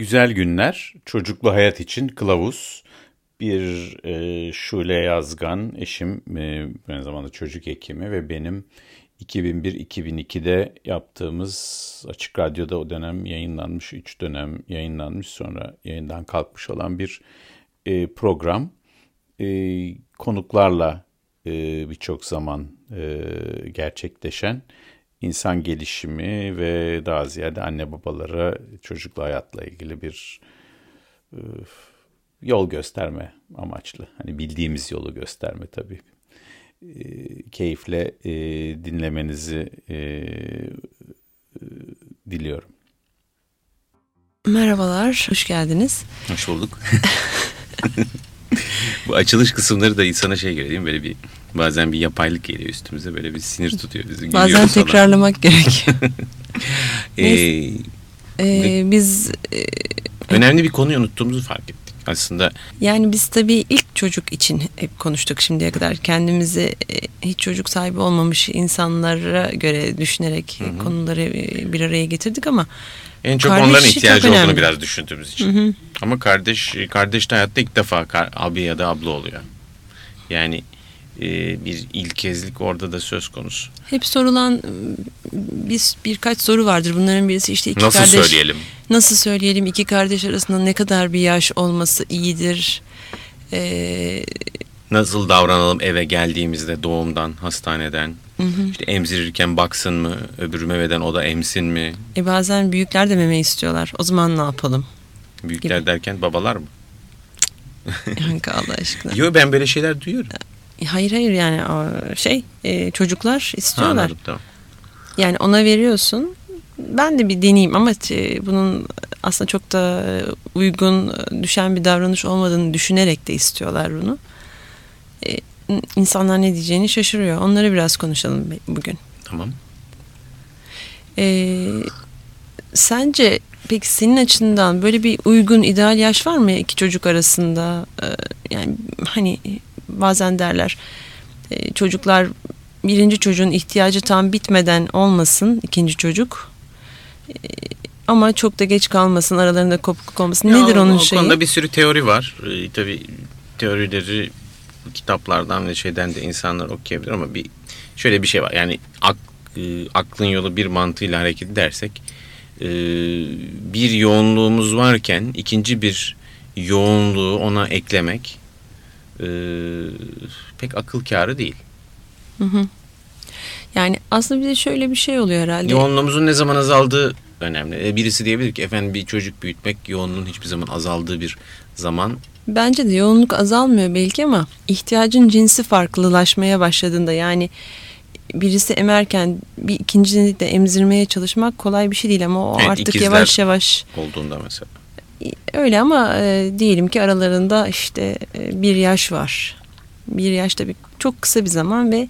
Güzel Günler, Çocuklu Hayat için Kılavuz. Bir e, Şule Yazgan, eşim, e, aynı zamanda çocuk hekimi ve benim 2001-2002'de yaptığımız Açık Radyo'da o dönem yayınlanmış, 3 dönem yayınlanmış sonra yayından kalkmış olan bir e, program. E, konuklarla e, birçok zaman e, gerçekleşen insan gelişimi ve daha ziyade anne babalara çocuklu hayatla ilgili bir e, yol gösterme amaçlı. Hani bildiğimiz yolu gösterme tabii. E, keyifle e, dinlemenizi e, e, diliyorum. Merhabalar, hoş geldiniz. Hoş bulduk. Bu açılış kısımları da insana şey geliyor değil mi? Böyle bir bazen bir yapaylık geliyor üstümüze böyle bir sinir tutuyor bizi. Bazen tekrarlamak gerekiyor. ee, ee, biz e, önemli bir konuyu unuttuğumuzu fark ettik. Aslında yani biz tabii ilk çocuk için hep konuştuk şimdiye kadar. Kendimizi e, hiç çocuk sahibi olmamış insanlara göre düşünerek Hı-hı. konuları e, bir araya getirdik ama en çok onların ihtiyacı çok olduğunu biraz düşündüğümüz için. Hı hı. Ama kardeş kardeş de hayatta ilk defa abi ya da abla oluyor. Yani bir ilkezlik orada da söz konusu. Hep sorulan biz birkaç soru vardır. Bunların birisi işte iki nasıl kardeş. Nasıl söyleyelim? Nasıl söyleyelim? İki kardeş arasında ne kadar bir yaş olması iyidir? Ee, nasıl davranalım eve geldiğimizde doğumdan, hastaneden? Hı hı. İşte emzirirken baksın mı, öbürü memeden o da emsin mi? E bazen büyükler de meme istiyorlar. O zaman ne yapalım? Büyükler gibi. derken babalar mı? Kanka Allah aşkına. Yok ben böyle şeyler duyuyorum. E, hayır hayır yani şey e, çocuklar istiyorlar. Ha, anladım, tamam. Yani ona veriyorsun. Ben de bir deneyeyim ama e, bunun aslında çok da uygun düşen bir davranış olmadığını düşünerek de istiyorlar bunu insanlar ne diyeceğini şaşırıyor. Onları biraz konuşalım bugün. Tamam. Ee, sence peki senin açından böyle bir uygun ideal yaş var mı iki çocuk arasında? Yani hani bazen derler e, çocuklar birinci çocuğun ihtiyacı tam bitmeden olmasın ikinci çocuk. E, ama çok da geç kalmasın aralarında kopukluk olmasın. Ya Nedir onun o şeyi? O konuda bir sürü teori var. Ee, tabii teorileri kitaplardan ve şeyden de insanlar okuyabilir ama bir şöyle bir şey var. Yani ak, e, aklın yolu bir mantığıyla hareket edersek e, bir yoğunluğumuz varken ikinci bir yoğunluğu ona eklemek e, pek akıl kârı değil. Hı hı. Yani aslında bir de şöyle bir şey oluyor herhalde. Yoğunluğumuzun ne zaman azaldığı önemli. E, birisi diyebilir ki efendim bir çocuk büyütmek yoğunluğun hiçbir zaman azaldığı bir zaman Bence de yoğunluk azalmıyor belki ama ihtiyacın cinsi farklılaşmaya başladığında yani birisi emerken bir ikincini de emzirmeye çalışmak kolay bir şey değil ama o evet, artık yavaş yavaş olduğunda mesela. Öyle ama e, diyelim ki aralarında işte e, bir yaş var. Bir yaşta bir çok kısa bir zaman ve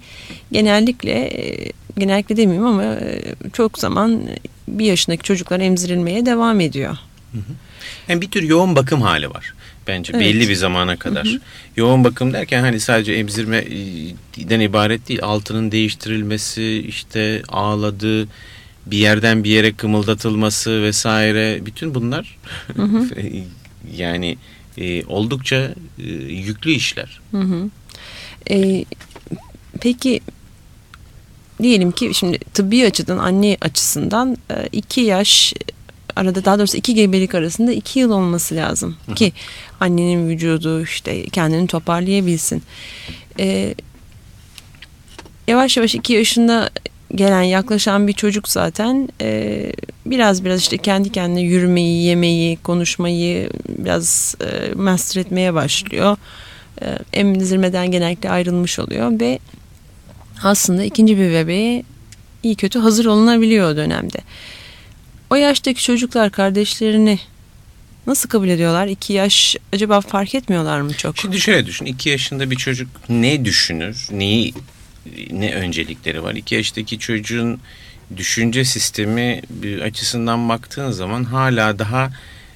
genellikle e, genellikle demeyeyim ama e, çok zaman bir yaşındaki çocuklar emzirilmeye devam ediyor. Hı hı. Yani bir tür yoğun bakım hali var bence evet. belli bir zamana kadar. Hı hı. Yoğun bakım derken hani sadece emzirmeden ibaret değil. Altının değiştirilmesi, işte ağladığı bir yerden bir yere kımıldatılması vesaire bütün bunlar hı hı. yani e, oldukça e, yüklü işler. Hı hı. E, peki diyelim ki şimdi tıbbi açıdan anne açısından e, iki yaş arada daha doğrusu iki gebelik arasında iki yıl olması lazım Hı-hı. ki annenin vücudu işte kendini toparlayabilsin. Ee, yavaş yavaş iki yaşında gelen yaklaşan bir çocuk zaten e, biraz biraz işte kendi kendine yürümeyi, yemeyi, konuşmayı biraz e, master etmeye başlıyor. E, emzirmeden genellikle ayrılmış oluyor ve aslında ikinci bir bebeğe iyi kötü hazır olunabiliyor o dönemde. O yaştaki çocuklar kardeşlerini nasıl kabul ediyorlar? İki yaş acaba fark etmiyorlar mı çok? Şimdi şöyle düşün. iki yaşında bir çocuk ne düşünür? Neyi ne öncelikleri var? İki yaştaki çocuğun düşünce sistemi açısından baktığın zaman hala daha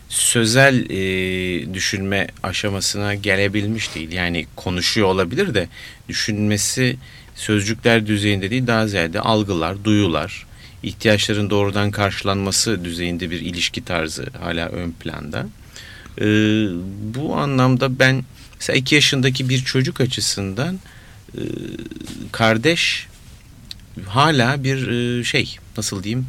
sözel e, düşünme aşamasına gelebilmiş değil. Yani konuşuyor olabilir de düşünmesi sözcükler düzeyinde değil daha ziyade algılar, duyular, ihtiyaçların doğrudan karşılanması düzeyinde bir ilişki tarzı hala ön planda. E, bu anlamda ben mesela iki yaşındaki bir çocuk açısından kardeş hala bir e, şey nasıl diyeyim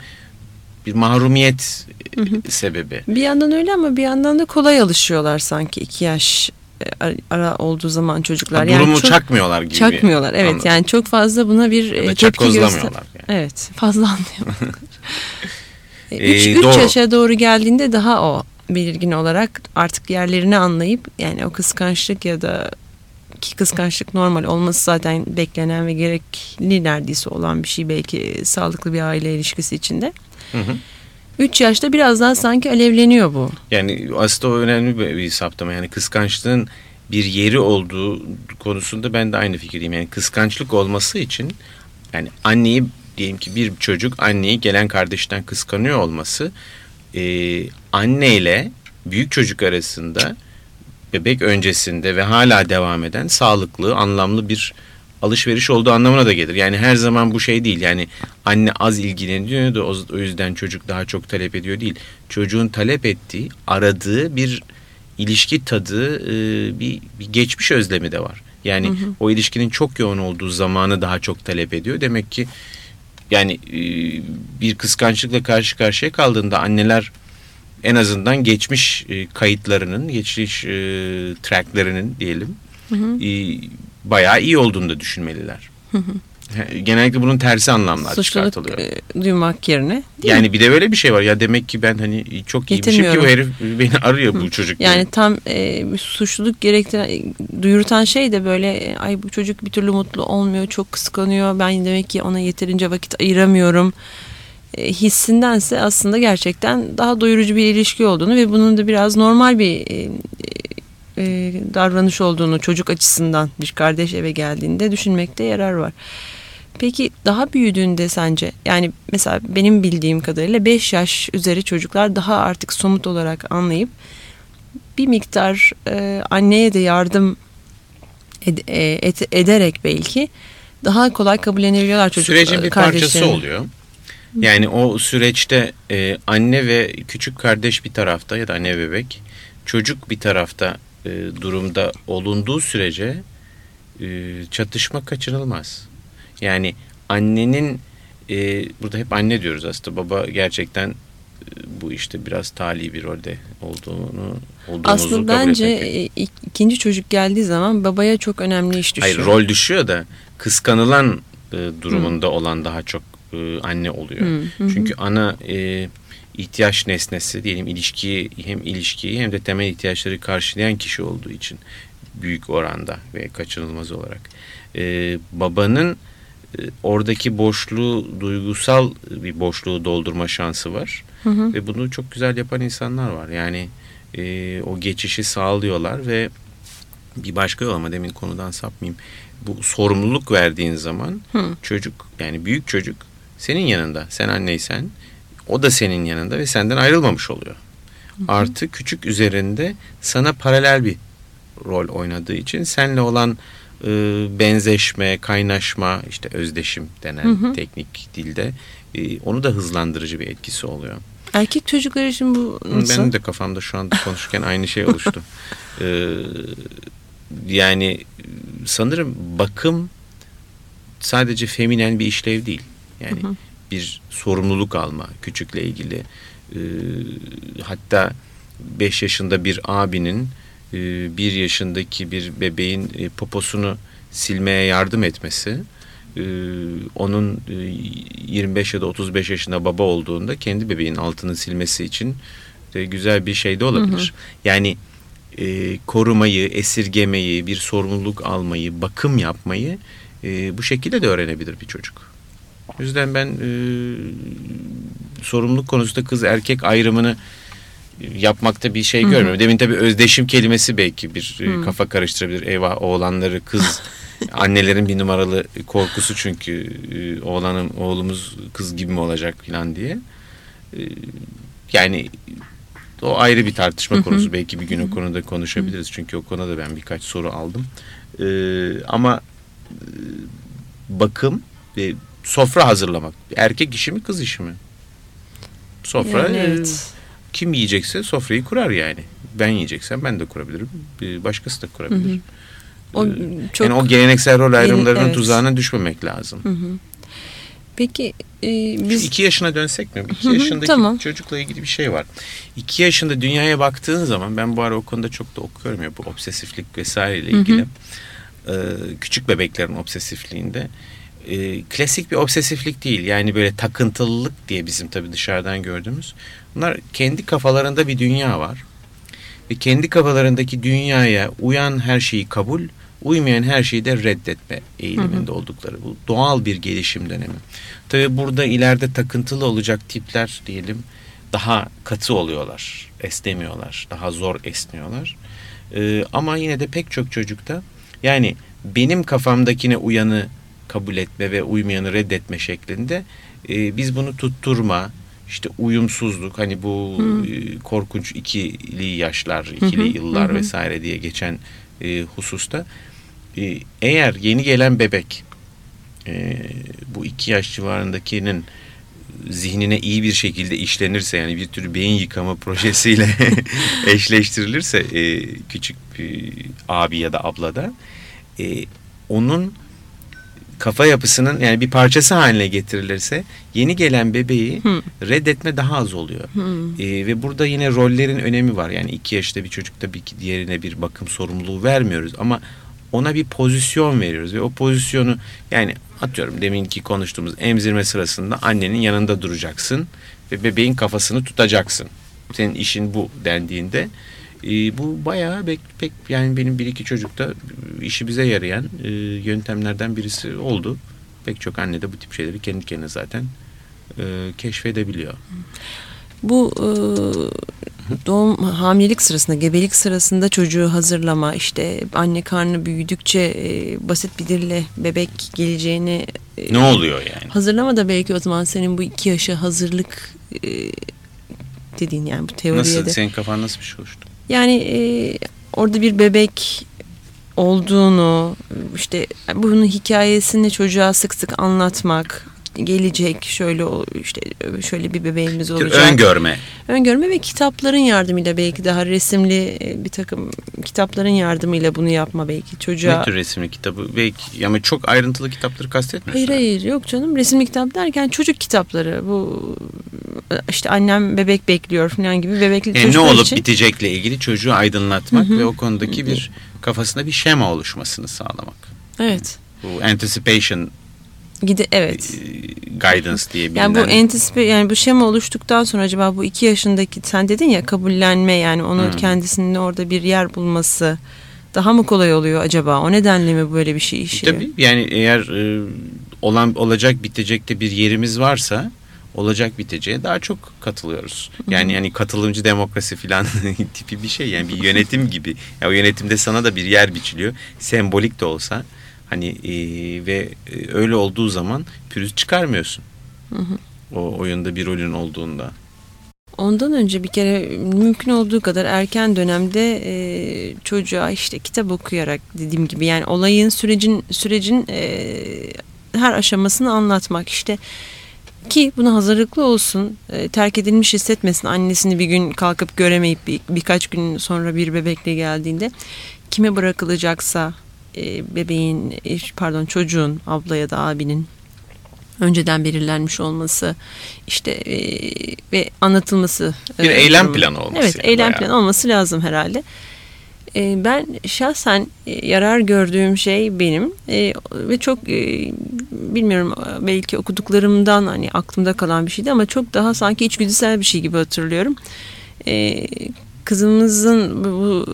bir mahrumiyet hı hı. sebebi. Bir yandan öyle ama bir yandan da kolay alışıyorlar sanki iki yaş e, ara olduğu zaman çocuklar. Ha, durumu yani çok, çakmıyorlar gibi. Çakmıyorlar evet Anladım. yani çok fazla buna bir ya tepki göster. Yani. Evet fazla anlıyorlar. 3 ee, yaşa doğru geldiğinde daha o belirgin olarak artık yerlerini anlayıp yani o kıskançlık ya da ki kıskançlık normal olması zaten beklenen ve gerekli neredeyse olan bir şey belki sağlıklı bir aile ilişkisi içinde. Hı hı. 3 yaşta biraz daha sanki alevleniyor bu. Yani aslında o önemli bir, bir saptama. Yani kıskançlığın bir yeri olduğu konusunda ben de aynı fikirdeyim. Yani kıskançlık olması için yani anneyi diyelim ki bir çocuk anneyi gelen kardeşten kıskanıyor olması e, anneyle büyük çocuk arasında bebek öncesinde ve hala devam eden sağlıklı, anlamlı bir alışveriş olduğu anlamına da gelir. Yani her zaman bu şey değil. Yani anne az ilgileniyor da o yüzden çocuk daha çok talep ediyor değil. Çocuğun talep ettiği, aradığı bir ilişki tadı, e, bir, bir geçmiş özlemi de var. Yani hı hı. o ilişkinin çok yoğun olduğu zamanı daha çok talep ediyor. Demek ki yani e, bir kıskançlıkla karşı karşıya kaldığında anneler en azından geçmiş e, kayıtlarının, geçmiş tracklerinin diyelim hı hı bayağı iyi olduğunu da düşünmeliler. Genellikle bunun tersi anlamlar Suçluluk çıkartılıyor. E, duymak yerine. Yani mi? bir de böyle bir şey var. Ya demek ki ben hani çok iyiymişim ki bu herif beni arıyor bu çocuk. Yani diye. tam e, suçluluk gerektiren duyurtan şey de böyle ay bu çocuk bir türlü mutlu olmuyor, çok kıskanıyor. Ben demek ki ona yeterince vakit ayıramıyorum e, hissindense aslında gerçekten daha doyurucu bir ilişki olduğunu ve bunun da biraz normal bir e, e, davranış olduğunu çocuk açısından bir kardeş eve geldiğinde düşünmekte yarar var. Peki daha büyüdüğünde sence yani mesela benim bildiğim kadarıyla 5 yaş üzeri çocuklar daha artık somut olarak anlayıp bir miktar e, anneye de yardım ed, e, et, ederek belki daha kolay kabullenebiliyorlar çocuk Sürecin bir parçası oluyor. Yani o süreçte e, anne ve küçük kardeş bir tarafta ya da anne bebek, çocuk bir tarafta e, durumda olunduğu sürece e, çatışma kaçınılmaz. Yani annenin e, burada hep anne diyoruz aslında baba gerçekten e, bu işte biraz tali bir rolde olduğunu olduğumuzu Aslında bence e, ikinci çocuk geldiği zaman babaya çok önemli iş düşüyor. Hayır rol düşüyor da kıskanılan e, durumunda Hı. olan daha çok e, anne oluyor. Hı. Hı. Çünkü ana e, ihtiyaç nesnesi diyelim ilişkiyi hem ilişkiyi hem de temel ihtiyaçları karşılayan kişi olduğu için büyük oranda ve kaçınılmaz olarak ee, babanın e, oradaki boşluğu duygusal bir boşluğu doldurma şansı var hı hı. ve bunu çok güzel yapan insanlar var yani e, o geçişi sağlıyorlar ve bir başka yol ama demin konudan sapmayayım bu sorumluluk verdiğin zaman hı. çocuk yani büyük çocuk senin yanında sen anneysen o da senin yanında ve senden ayrılmamış oluyor. Hı hı. Artı küçük üzerinde sana paralel bir rol oynadığı için senle olan e, benzeşme, kaynaşma, işte özdeşim denen hı hı. teknik dilde e, onu da hızlandırıcı bir etkisi oluyor. Erkek çocuklar için bu nasıl? Benim de kafamda şu anda konuşurken aynı şey oluştu. Ee, yani sanırım bakım sadece feminen bir işlev değil. Yani hı hı bir sorumluluk alma küçükle ilgili. E, hatta 5 yaşında bir abinin e, 1 yaşındaki bir bebeğin e, poposunu silmeye yardım etmesi e, onun e, 25 ya da 35 yaşında baba olduğunda kendi bebeğin altını silmesi için de güzel bir şey de olabilir. Hı hı. Yani e, korumayı, esirgemeyi, bir sorumluluk almayı, bakım yapmayı e, bu şekilde de öğrenebilir bir çocuk. O yüzden ben e, sorumluluk konusunda kız erkek ayrımını yapmakta bir şey görmüyorum. Demin tabii özdeşim kelimesi belki bir Hı-hı. kafa karıştırabilir. Eyvah oğlanları kız annelerin bir numaralı korkusu çünkü e, oğlanım oğlumuz kız gibi mi olacak falan diye. E, yani o ayrı bir tartışma konusu. Belki bir gün o konuda konuşabiliriz. Çünkü o konuda ben birkaç soru aldım. E, ama e, bakım ve sofra hazırlamak. Erkek işi mi kız işi mi? Sofra Yani e, evet. kim yiyecekse sofrayı kurar yani. Ben yiyeceksem ben de kurabilirim. Bir Başkası da kurabilir. O Ee, çok yani o geleneksel rol ayrımlarının evet. tuzağına düşmemek lazım. Hı hı. Peki e, Biz... biz iki yaşına dönsek mi? İki Hı hı, yaşındaki tamam. çocukla ilgili bir şey var. İki yaşında dünyaya baktığın zaman ben bu ara o konuda çok da okuyorum ya bu obsesiflik vesaireyle Hı hı. ilgili. Ee, küçük bebeklerin obsesifliğinde. Ee, klasik bir obsesiflik değil. Yani böyle takıntılılık diye bizim tabii dışarıdan gördüğümüz. Bunlar kendi kafalarında bir dünya var. Ve kendi kafalarındaki dünyaya uyan her şeyi kabul, uymayan her şeyi de reddetme eğiliminde oldukları. Bu doğal bir gelişim dönemi. Tabii burada ileride takıntılı olacak tipler diyelim daha katı oluyorlar, esnemiyorlar, daha zor esniyorlar. Ee, ama yine de pek çok çocukta yani benim kafamdakine uyanı kabul etme ve uymayanı reddetme şeklinde. E, biz bunu tutturma, işte uyumsuzluk hani bu e, korkunç ikili yaşlar, ikili hı, yıllar hı. hı. vesaire diye geçen e, hususta. E, eğer yeni gelen bebek e, bu iki yaş civarındakinin zihnine iyi bir şekilde işlenirse yani bir tür beyin yıkama projesiyle eşleştirilirse e, küçük bir abi ya da ablada e, onun kafa yapısının yani bir parçası haline getirilirse yeni gelen bebeği Hı. reddetme daha az oluyor. Hı. E, ve burada yine rollerin önemi var. Yani iki yaşta bir çocuk tabii ki diğerine bir bakım sorumluluğu vermiyoruz ama ona bir pozisyon veriyoruz ve o pozisyonu yani atıyorum deminki konuştuğumuz emzirme sırasında annenin yanında duracaksın ve bebeğin kafasını tutacaksın. Senin işin bu dendiğinde e, bu bayağı pek, pek yani benim bir iki çocukta işi bize yarayan e, yöntemlerden birisi oldu. Pek çok anne de bu tip şeyleri kendi kendine zaten e, keşfedebiliyor. Bu e, doğum hamilelik sırasında, gebelik sırasında çocuğu hazırlama, işte anne karnı büyüdükçe e, basit bir dille bebek geleceğini e, Ne oluyor yani? hazırlama da belki o zaman senin bu iki yaşa hazırlık e, dediğin yani bu teoriye Nasıl de. senin kafan nasıl bir şey oluştu? Yani e, orada bir bebek olduğunu işte bunun hikayesini çocuğa sık sık anlatmak gelecek şöyle işte şöyle bir bebeğimiz olacak. öngörme. Öngörme ve kitapların yardımıyla belki daha resimli e, bir takım kitapların yardımıyla bunu yapma belki çocuğa. Ne tür resimli kitabı? Belki ama çok ayrıntılı kitapları kastetmiyorsun. Hayır hayır yok canım resimli kitap derken çocuk kitapları bu işte annem bebek bekliyor falan gibi bebekli Yani ne çocuklar olup için. bitecekle ilgili çocuğu aydınlatmak Hı hı. ve o konudaki bir kafasında bir şema oluşmasını sağlamak. Evet. Bu anticipation Gide evet. e, guidance diye bilinen. Yani bu antisipe yani bu şema oluştuktan sonra acaba bu iki yaşındaki sen dedin ya kabullenme yani onun Hmm. kendisinin orada bir yer bulması daha mı kolay oluyor acaba? O nedenle mi böyle bir şey işliyor? Tabii yani eğer e, olan olacak bitecekte bir yerimiz varsa olacak biteceğe daha çok katılıyoruz. Yani yani katılımcı demokrasi falan tipi bir şey yani bir yönetim gibi. Ya o yönetimde sana da bir yer biçiliyor. Sembolik de olsa hani e, ve e, öyle olduğu zaman pürüz çıkarmıyorsun. O oyunda bir rolün olduğunda. Ondan önce bir kere mümkün olduğu kadar erken dönemde e, çocuğa işte kitap okuyarak dediğim gibi yani olayın sürecin sürecin e, her aşamasını anlatmak işte ki buna hazırlıklı olsun e, terk edilmiş hissetmesin annesini bir gün kalkıp göremeyip bir, birkaç gün sonra bir bebekle geldiğinde kime bırakılacaksa bebeğin e, pardon çocuğun abla ya da abinin önceden belirlenmiş olması işte e, ve anlatılması Bir e, eylem durumu. planı olması Evet yani eylem bayağı. planı olması lazım herhalde. E, ben şahsen e, yarar gördüğüm şey benim e, ve çok e, bilmiyorum belki okuduklarımdan hani aklımda kalan bir şeydi ama çok daha sanki içgüdüsel bir şey gibi hatırlıyorum. E, kızımızın bu,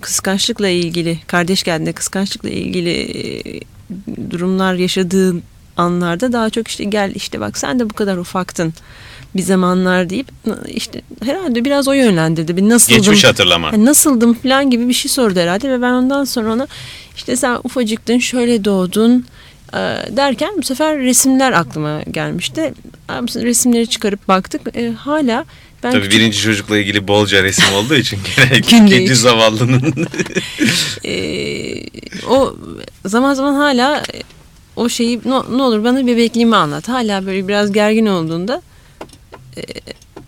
kıskançlıkla ilgili kardeş geldiğinde kıskançlıkla ilgili e, durumlar yaşadığı anlarda daha çok işte gel işte bak sen de bu kadar ufaktın bir zamanlar deyip işte herhalde biraz o yönlendirdi. Bir nasıldım, Geçmiş hatırlama. yani nasıldım falan gibi bir şey sordu herhalde ve ben ondan sonra ona işte sen ufacıktın şöyle doğdun e, derken bu sefer resimler aklıma gelmişti. Resimleri çıkarıp baktık E, hala ben Tabii küçük- birinci çocukla ilgili bolca resim olduğu için genellikle ikinci zavallının Ee, o zaman zaman hala o şeyi ne, ne olur bana bebekliğimi anlat. Hala böyle biraz gergin olduğunda e,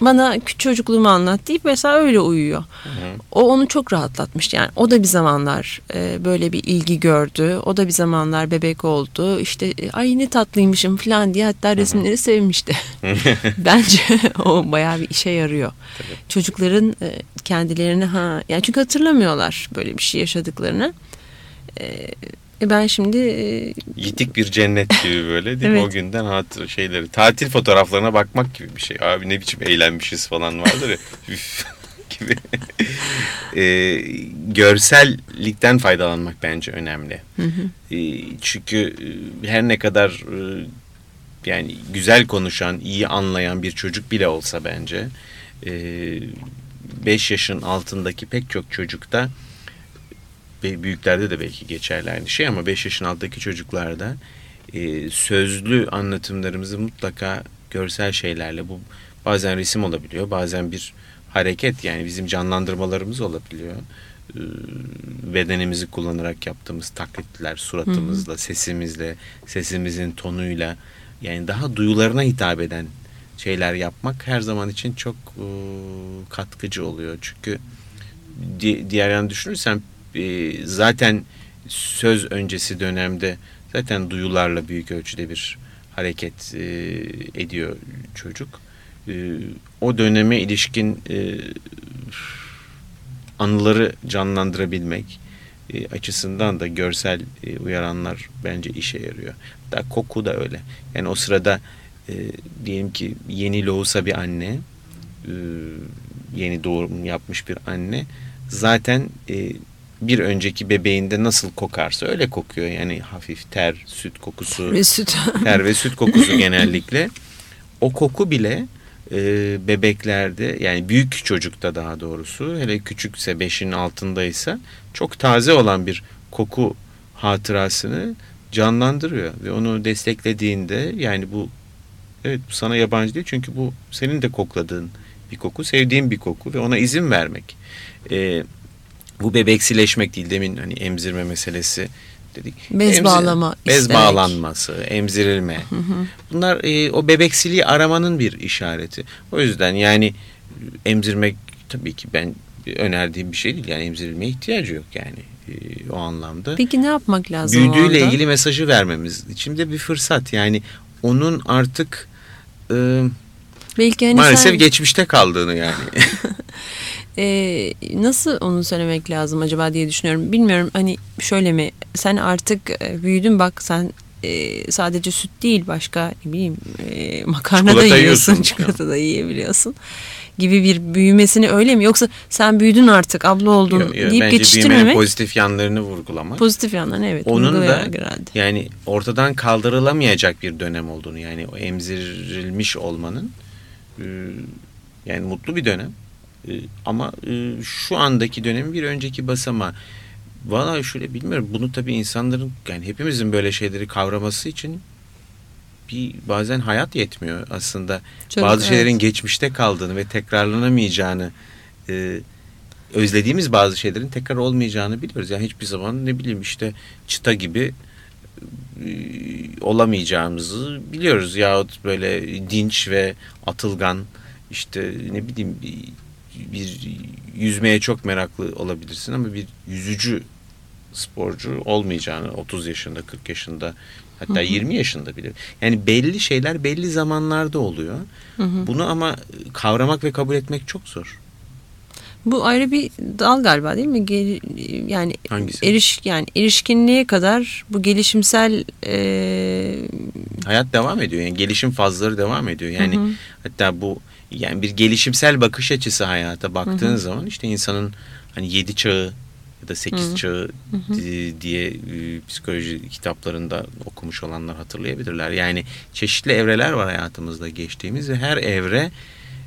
bana küçük çocukluğumu anlat deyip mesela öyle uyuyor. Hı hı. O onu çok rahatlatmış. Yani o da bir zamanlar e, böyle bir ilgi gördü. O da bir zamanlar bebek oldu. İşte e, ay ne tatlıymışım falan diye hatta resimleri sevmişti. Bence o bayağı bir işe yarıyor. Tabii. Çocukların e, kendilerini ha yani çünkü hatırlamıyorlar böyle bir şey yaşadıklarını. E, e ben şimdi... E, Yitik bir cennet gibi böyle değil evet. mi? O günden hatır şeyleri. Tatil fotoğraflarına bakmak gibi bir şey. Abi ne biçim eğlenmişiz falan vardır ya. gibi. e, görsellikten faydalanmak bence önemli. Hı hı. E, çünkü e, her ne kadar e, yani güzel konuşan, iyi anlayan bir çocuk bile olsa bence 5 e, yaşın altındaki pek çok çocukta büyüklerde de belki geçerli aynı şey ama 5 yaşın altındaki çocuklarda e, sözlü anlatımlarımızı mutlaka görsel şeylerle bu bazen resim olabiliyor bazen bir hareket yani bizim canlandırmalarımız olabiliyor. E, bedenimizi kullanarak yaptığımız taklitler suratımızla sesimizle sesimizin tonuyla yani daha duyularına hitap eden şeyler yapmak her zaman için çok e, katkıcı oluyor. Çünkü di, diğer yanı düşünürsem e, zaten söz öncesi dönemde zaten duyularla büyük ölçüde bir hareket e, ediyor çocuk. E, o döneme ilişkin anıları canlandırabilmek açısından da görsel uyaranlar bence işe yarıyor. Da koku da öyle. Yani o sırada diyelim ki yeni lohusa bir anne, yeni doğum yapmış bir anne zaten bir önceki bebeğinde nasıl kokarsa öyle kokuyor. Yani hafif ter, süt kokusu. Ve süt. ter ve süt kokusu genellikle. O koku bile e, bebeklerde yani büyük çocukta daha doğrusu hele küçükse beşin altındaysa çok taze olan bir koku hatırasını canlandırıyor ve onu desteklediğinde yani bu evet bu sana yabancı değil çünkü bu senin de kokladığın bir koku sevdiğin bir koku ve ona izin vermek. E, bu bebeksileşmek değil demin hani emzirme meselesi dedik. Bez Emzir, bağlama Bez isterek. bağlanması, emzirilme. Hı hı. Bunlar e, o bebeksiliği aramanın bir işareti. O yüzden yani emzirmek tabii ki ben önerdiğim bir şey değil. Yani emzirilmeye ihtiyacı yok yani e, o anlamda. Peki ne yapmak lazım Büyüdüğüyle ilgili mesajı vermemiz için de bir fırsat. Yani onun artık e, Belki hani maalesef sen... geçmişte kaldığını yani. e, nasıl onu söylemek lazım acaba diye düşünüyorum. Bilmiyorum hani şöyle mi sen artık e, büyüdün bak sen e, sadece süt değil başka ne bileyim e, makarna çikolata da yiyorsun çikolata da yiyebiliyorsun gibi bir büyümesini öyle mi yoksa sen büyüdün artık abla oldun yo, yo, deyip geçiştirmemek. pozitif yanlarını vurgulamak. Pozitif yanlarını evet. Onun da herhalde. yani ortadan kaldırılamayacak bir dönem olduğunu yani o emzirilmiş olmanın e, yani mutlu bir dönem ama e, şu andaki dönemin bir önceki basama. Valla şöyle bilmiyorum. Bunu tabii insanların yani hepimizin böyle şeyleri kavraması için bir bazen hayat yetmiyor aslında. Çok, bazı evet. şeylerin geçmişte kaldığını ve tekrarlanamayacağını e, özlediğimiz bazı şeylerin tekrar olmayacağını biliyoruz. Yani hiçbir zaman ne bileyim işte çıta gibi e, olamayacağımızı biliyoruz. Yahut böyle dinç ve atılgan işte ne bileyim bir yüzmeye çok meraklı olabilirsin ama bir yüzücü sporcu olmayacağını 30 yaşında 40 yaşında hatta hı hı. 20 yaşında bile. Yani belli şeyler belli zamanlarda oluyor. Hı hı. Bunu ama kavramak ve kabul etmek çok zor. Bu ayrı bir dal galiba değil mi? Gel, yani Hangisi? eriş yani erişkinliğe kadar bu gelişimsel e... hayat devam ediyor. Yani gelişim fazları devam ediyor. Yani hı hı. hatta bu yani bir gelişimsel bakış açısı hayata baktığın hı hı. zaman işte insanın hani yedi çağı ya da sekiz hı. çağı hı hı. diye e, psikoloji kitaplarında okumuş olanlar hatırlayabilirler. Yani çeşitli evreler var hayatımızda geçtiğimiz ve her evre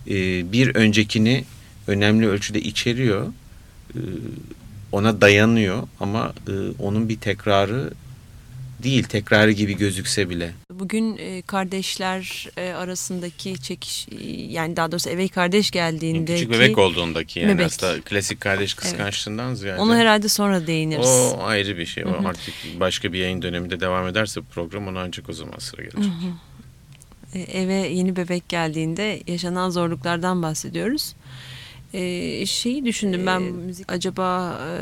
e, bir öncekini önemli ölçüde içeriyor. E, ona dayanıyor ama e, onun bir tekrarı değil, tekrarı gibi gözükse bile. Bugün e, kardeşler e, arasındaki çekiş e, yani daha doğrusu eve kardeş geldiğinde Küçük bebek olduğundaki yani Bebek. aslında klasik kardeş kıskançlığından ziyade. Onu herhalde sonra değiniriz. O ayrı bir şey. O artık başka bir yayın döneminde devam ederse program ona ancak o zaman sıra gelecek. E, eve yeni bebek geldiğinde yaşanan zorluklardan bahsediyoruz. E, şeyi düşündüm ben müzik acaba e,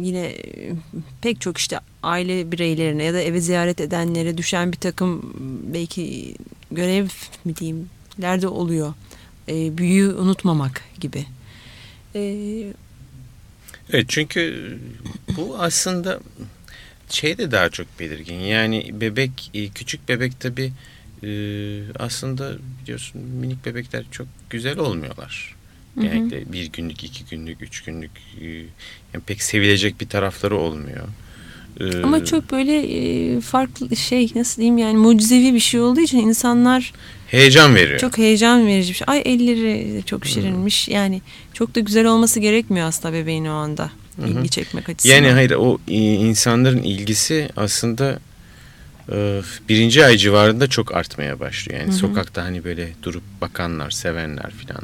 yine e, pek çok işte aile bireylerine ya da eve ziyaret edenlere düşen bir takım belki görev mi diyeyim lerde oluyor. E, büyüyü unutmamak gibi. E, Evet çünkü bu aslında şey de daha çok belirgin. Yani bebek, e, küçük bebek tabi aslında biliyorsun minik bebekler çok güzel olmuyorlar. Genellikle bir günlük, iki günlük, üç günlük e, yani pek sevilecek bir tarafları olmuyor. Ee, Ama çok böyle e, farklı şey nasıl diyeyim yani mucizevi bir şey olduğu için insanlar heyecan veriyor. çok heyecan verici bir şey. Ay elleri çok şirinmiş. Yani çok da güzel olması gerekmiyor aslında bebeğin o anda. ilgi çekmek açısından. Yani hayır o e, insanların ilgisi aslında birinci ay civarında çok artmaya başlıyor. Yani sokakta hani böyle durup bakanlar, sevenler filan.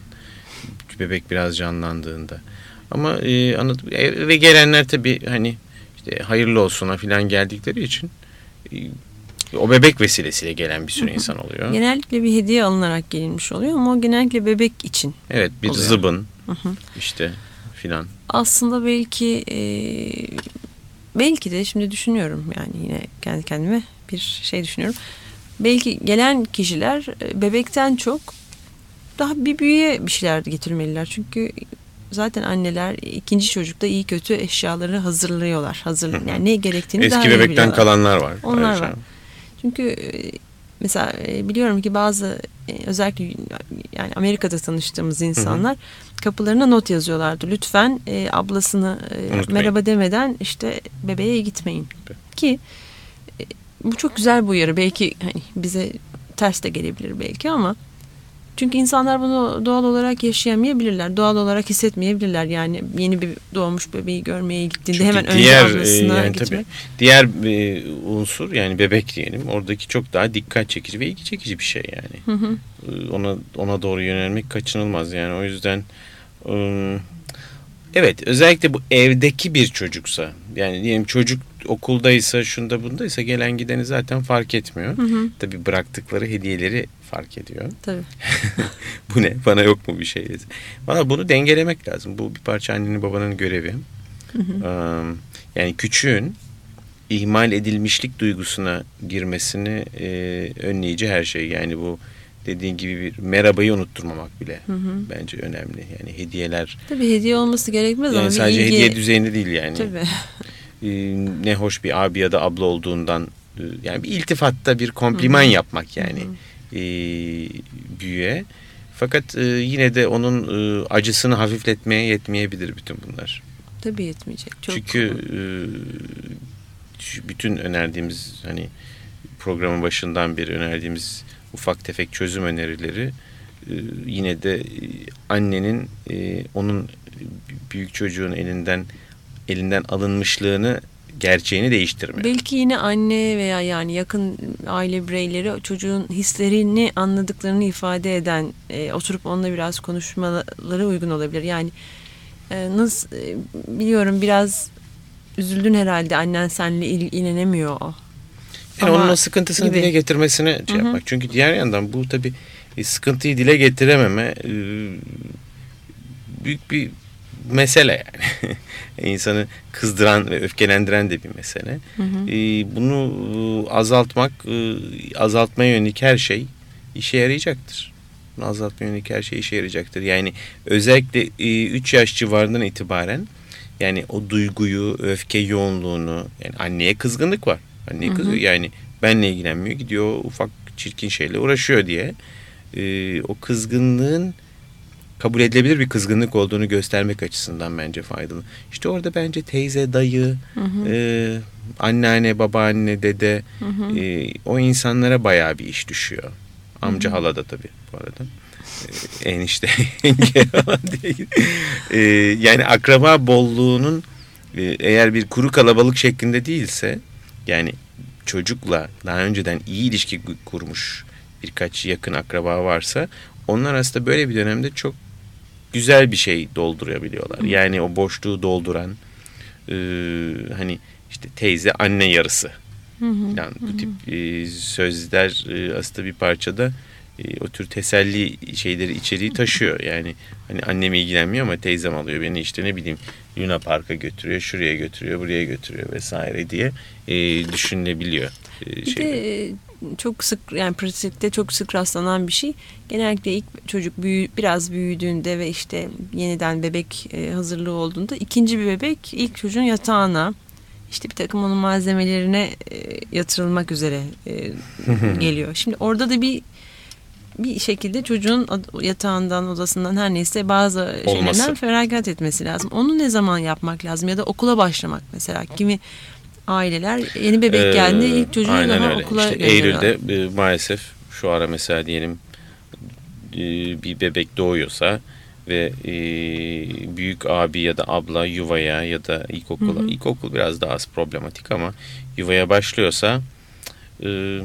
Bebek biraz canlandığında. Ama e, anladım. E, ve gelenler tabii hani işte hayırlı olsuna filan geldikleri için e, o bebek vesilesiyle gelen bir sürü insan oluyor. Genellikle bir hediye alınarak gelinmiş oluyor ama o genellikle bebek için. Evet bir oluyor. zıbın işte filan. Aslında belki e, belki de şimdi düşünüyorum yani yine kendi kendime bir şey düşünüyorum. Belki gelen kişiler e, bebekten çok daha bir büyüye bir şeyler getirmeliler. Çünkü zaten anneler ikinci çocukta iyi kötü eşyaları hazırlıyorlar. Hazır yani ne gerektiğini daha Eski iyi bebekten biliyorlar. kalanlar var. Onlar ayrıca. var. Çünkü e, mesela e, biliyorum ki bazı e, özellikle yani Amerika'da tanıştığımız insanlar kapılarına not yazıyorlardı. Lütfen e, ablasını e, merhaba demeden işte bebeğe gitmeyin. Ki e, bu çok güzel bu uyarı. Belki hani bize ters de gelebilir belki ama çünkü insanlar bunu doğal olarak yaşayamayabilirler. Doğal olarak hissetmeyebilirler. Yani yeni bir doğmuş bebeği görmeye gittiğinde Çünkü hemen önce diğer, e, ablasına yani gitmek. tabii diğer e, unsur yani bebek diyelim oradaki çok daha dikkat çekici ve ilgi çekici bir şey yani. E, Ona ona doğru yönelmek kaçınılmaz yani o yüzden e, evet özellikle bu evdeki bir çocuksa yani diyelim çocuk okuldaysa şunda bundaysa gelen gideni zaten fark etmiyor. Tabii bıraktıkları hediyeleri fark ediyor. Tabii. bu ne? Bana yok mu bir şey? Valla bunu dengelemek lazım. Bu bir parça annenin babanın görevi. Ee, yani küçüğün ihmal edilmişlik duygusuna girmesini e, önleyici her şey. Yani bu dediğin gibi bir merhabayı unutturmamak bile bence önemli. Yani hediyeler Tabii hediye olması gerekmez ama yani bir sadece ilgi... hediye düzeyinde değil yani. Tabii. Ee, ne hoş bir abi ya da abla olduğundan e, yani bir iltifatta bir kompliman yapmak yani e, büyüğe. Fakat e, yine de onun e, acısını hafifletmeye yetmeyebilir bütün bunlar. Tabii yetmeyecek. Çok Çünkü e, bütün önerdiğimiz hani programın başından beri önerdiğimiz ufak tefek çözüm önerileri e, yine de e, annenin e, onun büyük çocuğun elinden elinden alınmışlığını gerçeğini değiştirmiyor. Belki yine anne veya yani yakın aile bireyleri çocuğun hislerini anladıklarını ifade eden e, oturup onunla biraz konuşmaları uygun olabilir. Yani e, nasıl e, biliyorum biraz üzüldün herhalde annen seninle il- ilgilenemiyor o. Yani Ama onun sıkıntısını gibi. dile getirmesine şey yapmak. Çünkü diğer yandan bu tabii e, sıkıntıyı dile getirememe e, büyük bir mesele yani. İnsanı kızdıran ve öfkelendiren de bir mesele. E, bunu e, azaltmak, e, azaltmaya yönelik her şey işe yarayacaktır. Bunu azaltmaya yönelik her şey işe yarayacaktır. Yani özellikle 3 yaş civarından itibaren yani o duyguyu, öfke yoğunluğunu yani anneye kızgınlık var. Anneye kızıyor yani benle ilgilenmiyor gidiyor ufak çirkin şeyle uğraşıyor diye. Ee, o kızgınlığın kabul edilebilir bir kızgınlık olduğunu göstermek açısından bence faydalı. İşte orada bence teyze, dayı, e, anneanne, babaanne, dede e, o insanlara bayağı bir iş düşüyor. Amca hala da tabii bu arada. E, enişte, yenge falan değil. E, yani akraba bolluğunun e, eğer bir kuru kalabalık şeklinde değilse yani çocukla daha önceden iyi ilişki kurmuş birkaç yakın akraba varsa onlar aslında böyle bir dönemde çok güzel bir şey doldurabiliyorlar. Yani o boşluğu dolduran e, hani işte teyze anne yarısı. Yani bu tip e, sözler e, aslında bir parçada e, o tür teselli şeyleri içeriği taşıyor. Yani hani annem ilgilenmiyor ama teyzem alıyor beni işte ne bileyim Luna Park'a götürüyor, şuraya götürüyor, buraya götürüyor vesaire diye e, düşünülebiliyor. E, Bir de e, çok sık yani pratikte çok sık rastlanan bir şey. Genellikle ilk çocuk büyü, biraz büyüdüğünde ve işte yeniden bebek e, hazırlığı olduğunda ikinci bir bebek ilk çocuğun yatağına işte bir takım onun malzemelerine e, yatırılmak üzere e, geliyor. Şimdi orada da bir bir şekilde çocuğun yatağından, odasından her neyse bazı Olması. şeylerden feragat etmesi lazım. Onu ne zaman yapmak lazım ya da okula başlamak mesela. Kimi aileler yeni bebek Ee, geldi ilk çocuğu aynen öyle. okula İşte. Eylül'de e, maalesef şu ara mesela diyelim e, bir bebek doğuyorsa ve e, büyük abi ya da abla yuvaya ya da ilkokula, ilkokul biraz daha az problematik ama yuvaya başlıyorsa e,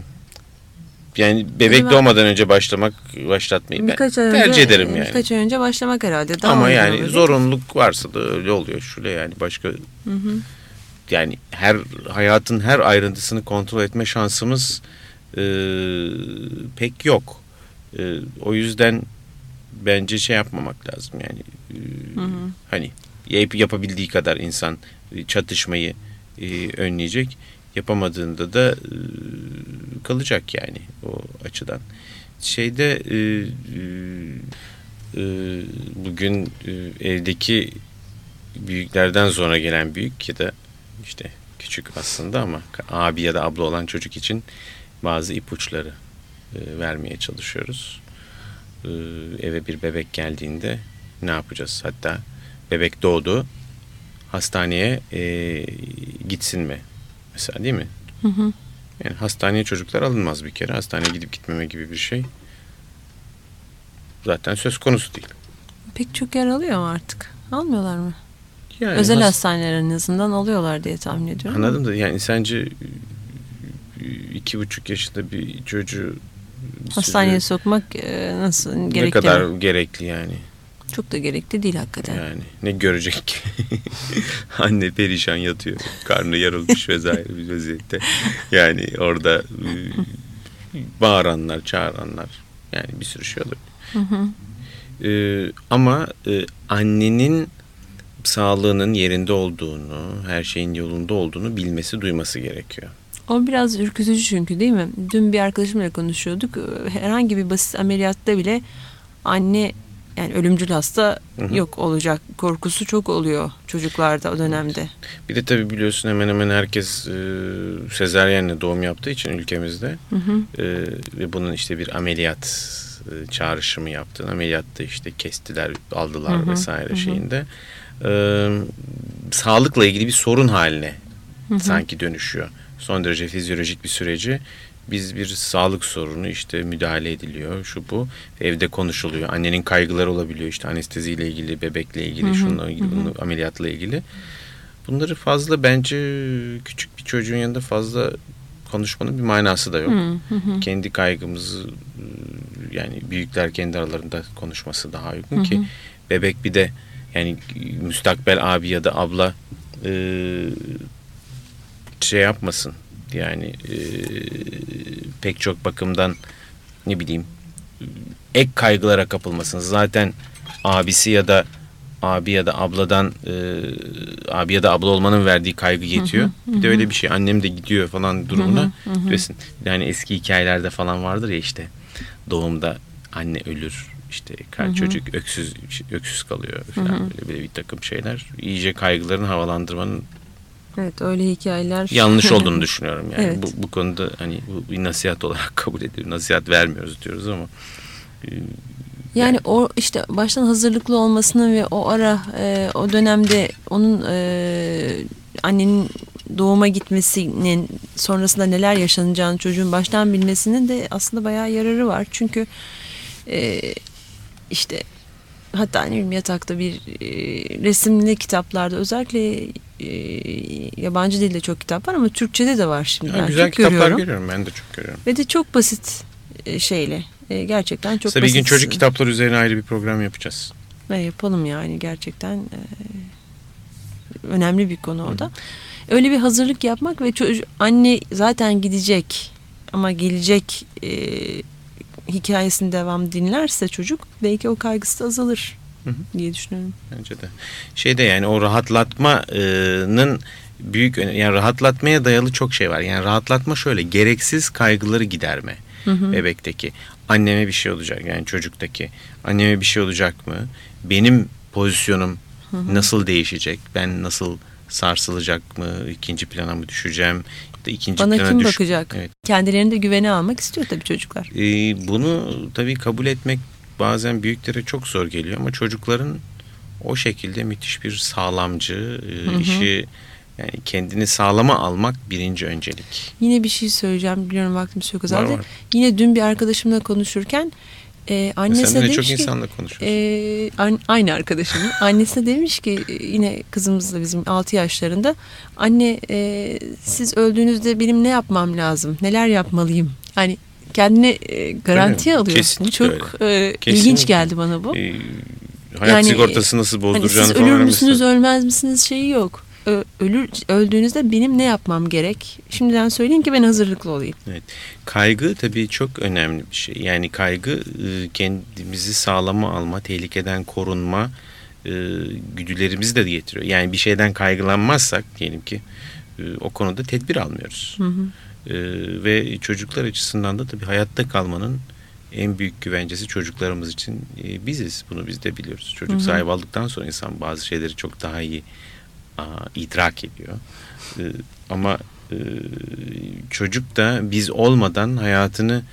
yani bebek Acaba- doğmadan önce başlamak başlatmayı ben tercih önce, ederim yani. Birkaç ay önce başlamak herhalde. Daha Ama yani zorunluluk varsa da öyle oluyor. Şöyle yani başka yani her hayatın her ayrıntısını kontrol etme şansımız e, pek yok. E, o yüzden bence şey yapmamak lazım yani e, hani yap, yapabildiği kadar insan e, çatışmayı e, önleyecek. Yapamadığında da e, kalacak yani o açıdan. Şeyde e, e, e, bugün e, evdeki büyüklerden sonra gelen büyük ya da işte küçük aslında ama abi ya da abla olan çocuk için bazı ipuçları e, vermeye çalışıyoruz. E, eve bir bebek geldiğinde ne yapacağız? Hatta bebek doğdu hastaneye e, gitsin mi? Mesela değil mi? Hı hı. Yani hastaneye çocuklar alınmaz bir kere. Hastaneye gidip gitmeme gibi bir şey zaten söz konusu değil. Pek çok yer alıyor mu artık? Almıyorlar mı? Yani Özel has- hastaneler en azından alıyorlar diye tahmin ediyorum. Anladım da yani sence iki buçuk yaşında bir çocuğu Hastaneye sürü- sokmak e, nasıl ne gerekli kadar mi? gerekli yani Çok da gerekli değil hakikaten. yani ne görecek ki anne perişan yatıyor karnı yarılmış vesaire bir vaziyette yani orada e, bağıranlar çağıranlar yani bir sürü şey Hı hı. Ee, ama e, annenin sağlığının yerinde olduğunu, her şeyin yolunda olduğunu bilmesi, duyması gerekiyor. O biraz ürkütücü çünkü değil mi? Dün bir arkadaşımla konuşuyorduk. Herhangi bir basit ameliyatta bile anne yani ölümcül hasta Hı hı. yok olacak korkusu çok oluyor çocuklarda o dönemde. Bir de tabii biliyorsun hemen hemen herkes e, sezaryenle doğum yaptığı için ülkemizde Hı hı. e, ve bunun işte bir ameliyat e, çağrışımı yaptığını, ameliyatta işte kestiler, aldılar Hı hı, vesaire hı hı. şeyinde e, sağlıkla ilgili bir sorun haline Hı hı. sanki dönüşüyor. Son derece fizyolojik bir süreci biz bir sağlık sorunu işte müdahale ediliyor şu bu evde konuşuluyor annenin kaygıları olabiliyor işte anesteziyle ilgili bebekle ilgili Hı hı, şununla ilgili hı ameliyatla ilgili bunları fazla bence küçük bir çocuğun yanında fazla konuşmanın bir manası da yok Hı hı. kendi kaygımızı yani büyükler kendi aralarında konuşması daha uygun Hı hı. ki bebek bir de yani müstakbel abi ya da abla ıı, şey yapmasın yani ıı, pek çok bakımdan ne bileyim ek kaygılara kapılmasın zaten abisi ya da abi ya da abladan ıı, abi ya da abla olmanın verdiği kaygı yetiyor. Bir de öyle bir şey annem de gidiyor falan durumuna düşmesin. Yani eski hikayelerde falan vardır ya işte doğumda anne ölür işte kar- çocuk öksüz öksüz kalıyor falan böyle, böyle bir takım şeyler. İyice kaygıların havalandırmanın Evet öyle hikayeler. yanlış olduğunu düşünüyorum yani. Evet. Bu, bu konuda hani bu bir nasihat olarak kabul ediyoruz. Nasihat vermiyoruz diyoruz ama e, Yani o işte baştan hazırlıklı olmasının ve o ara e, o dönemde onun e, annenin doğuma gitmesinin sonrasında neler yaşanacağını çocuğun baştan bilmesinin de aslında bayağı yararı var. Çünkü e, işte hatta ne bileyim yatakta bir e, resimli kitaplarda özellikle e, yabancı dilde çok kitap var ama Türkçe'de de var şimdi. Ha, ben güzel çok kitaplar görüyorum. görüyorum. Ben de çok görüyorum. Ve de çok basit e, şeyle. E, gerçekten çok Tabii bir basit. gün çocuk kitapları üzerine ayrı bir program yapacağız. Ve yapalım yani gerçekten e, önemli bir konu o da. Öyle bir hazırlık yapmak ve çocuk, anne zaten gidecek ama gelecek e, hikayesinin devam dinlerse çocuk belki o kaygısı da azalır Hı hı. diye düşünüyorum. Bence de. Şeyde yani o rahatlatmanın büyük yani rahatlatmaya dayalı çok şey var. Yani rahatlatma şöyle gereksiz kaygıları giderme Hı hı. bebekteki. Anneme bir şey olacak yani çocuktaki. Anneme bir şey olacak mı? Benim pozisyonum nasıl değişecek? Ben nasıl sarsılacak mı? İkinci plana mı düşeceğim? Da ikinci Bana kim düş- bakacak? Evet. Kendilerini de güvene almak istiyor tabii çocuklar. Ee, bunu tabii kabul etmek bazen büyüklere çok zor geliyor ama çocukların o şekilde müthiş bir sağlamcı e, Hı hı. işi yani kendini sağlama almak birinci öncelik. Yine bir şey söyleyeceğim biliyorum vaktimiz Var, azaldı. var. Yine dün bir arkadaşımla konuşurken e, annesine Sen de demiş çok ki insanla konuşuyorsun. e, aynı arkadaşımın annesi demiş ki e, yine kızımız da bizim 6 yaşlarında anne e, siz öldüğünüzde benim ne yapmam lazım neler yapmalıyım yani kendine e, garantiye alıyorsun Kesinlikle çok e, ilginç geldi bana bu. Ee, hayat Yani, sigortası nasıl Hani bozduracağını siz falan ölür müsünüz ölmez misiniz şeyi yok. Ölür öldüğünüzde benim ne yapmam gerek? Şimdiden söyleyeyim ki ben hazırlıklı olayım. Kaygı tabii çok önemli bir şey. Yani kaygı e, kendimizi sağlama alma, tehlikeden korunma e, güdülerimizi de getiriyor. Yani bir şeyden kaygılanmazsak diyelim ki e, o konuda tedbir almıyoruz. Hı hı. Ve çocuklar açısından da tabii hayatta kalmanın en büyük güvencesi çocuklarımız için biziz. Bunu biz de biliyoruz. Çocuk Hı hı. sahibi aldıktan sonra insan bazı şeyleri çok daha iyi aa, idrak ediyor. E, ama e, çocuk da biz olmadan hayatını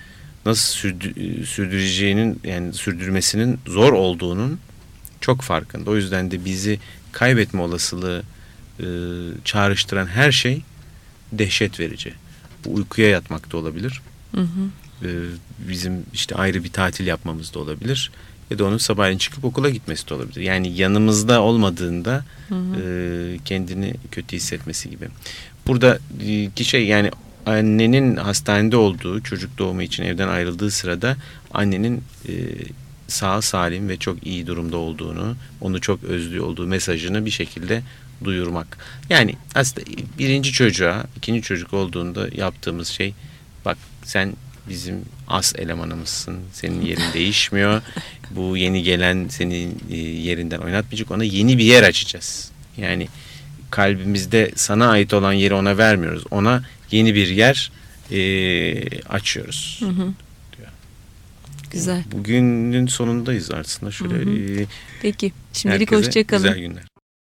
nasıl sürdü- sürdüreceğinin yani sürdürmesinin zor olduğunun çok farkında. O yüzden de bizi kaybetme olasılığı e, çağrıştıran her şey dehşet verici. Bu uykuya yatmak da olabilir. Hı hı. E, bizim işte ayrı bir tatil yapmamız da olabilir. Ya da onun sabahleyin çıkıp okula gitmesi de olabilir. Yani yanımızda olmadığında Hı hı. e, kendini kötü hissetmesi gibi. Burada e, ki şey yani annenin hastanede olduğu çocuk doğumu için evden ayrıldığı sırada annenin e, sağ salim ve çok iyi durumda olduğunu, onu çok özlüyor olduğu mesajını bir şekilde duyurmak. Yani aslında birinci çocuğa, ikinci çocuk olduğunda yaptığımız şey bak sen bizim as elemanımızsın. Senin yerin değişmiyor. Bu yeni gelen seni e, yerinden oynatmayacak. Ona yeni bir yer açacağız. Yani kalbimizde sana ait olan yeri ona vermiyoruz. Ona yeni bir yer e, açıyoruz. Hı hı. Bugünün Bugünün sonundayız aslında. Şöyle Hı hı. e, Peki şimdilik herkese hoşça kalın. güzel günler.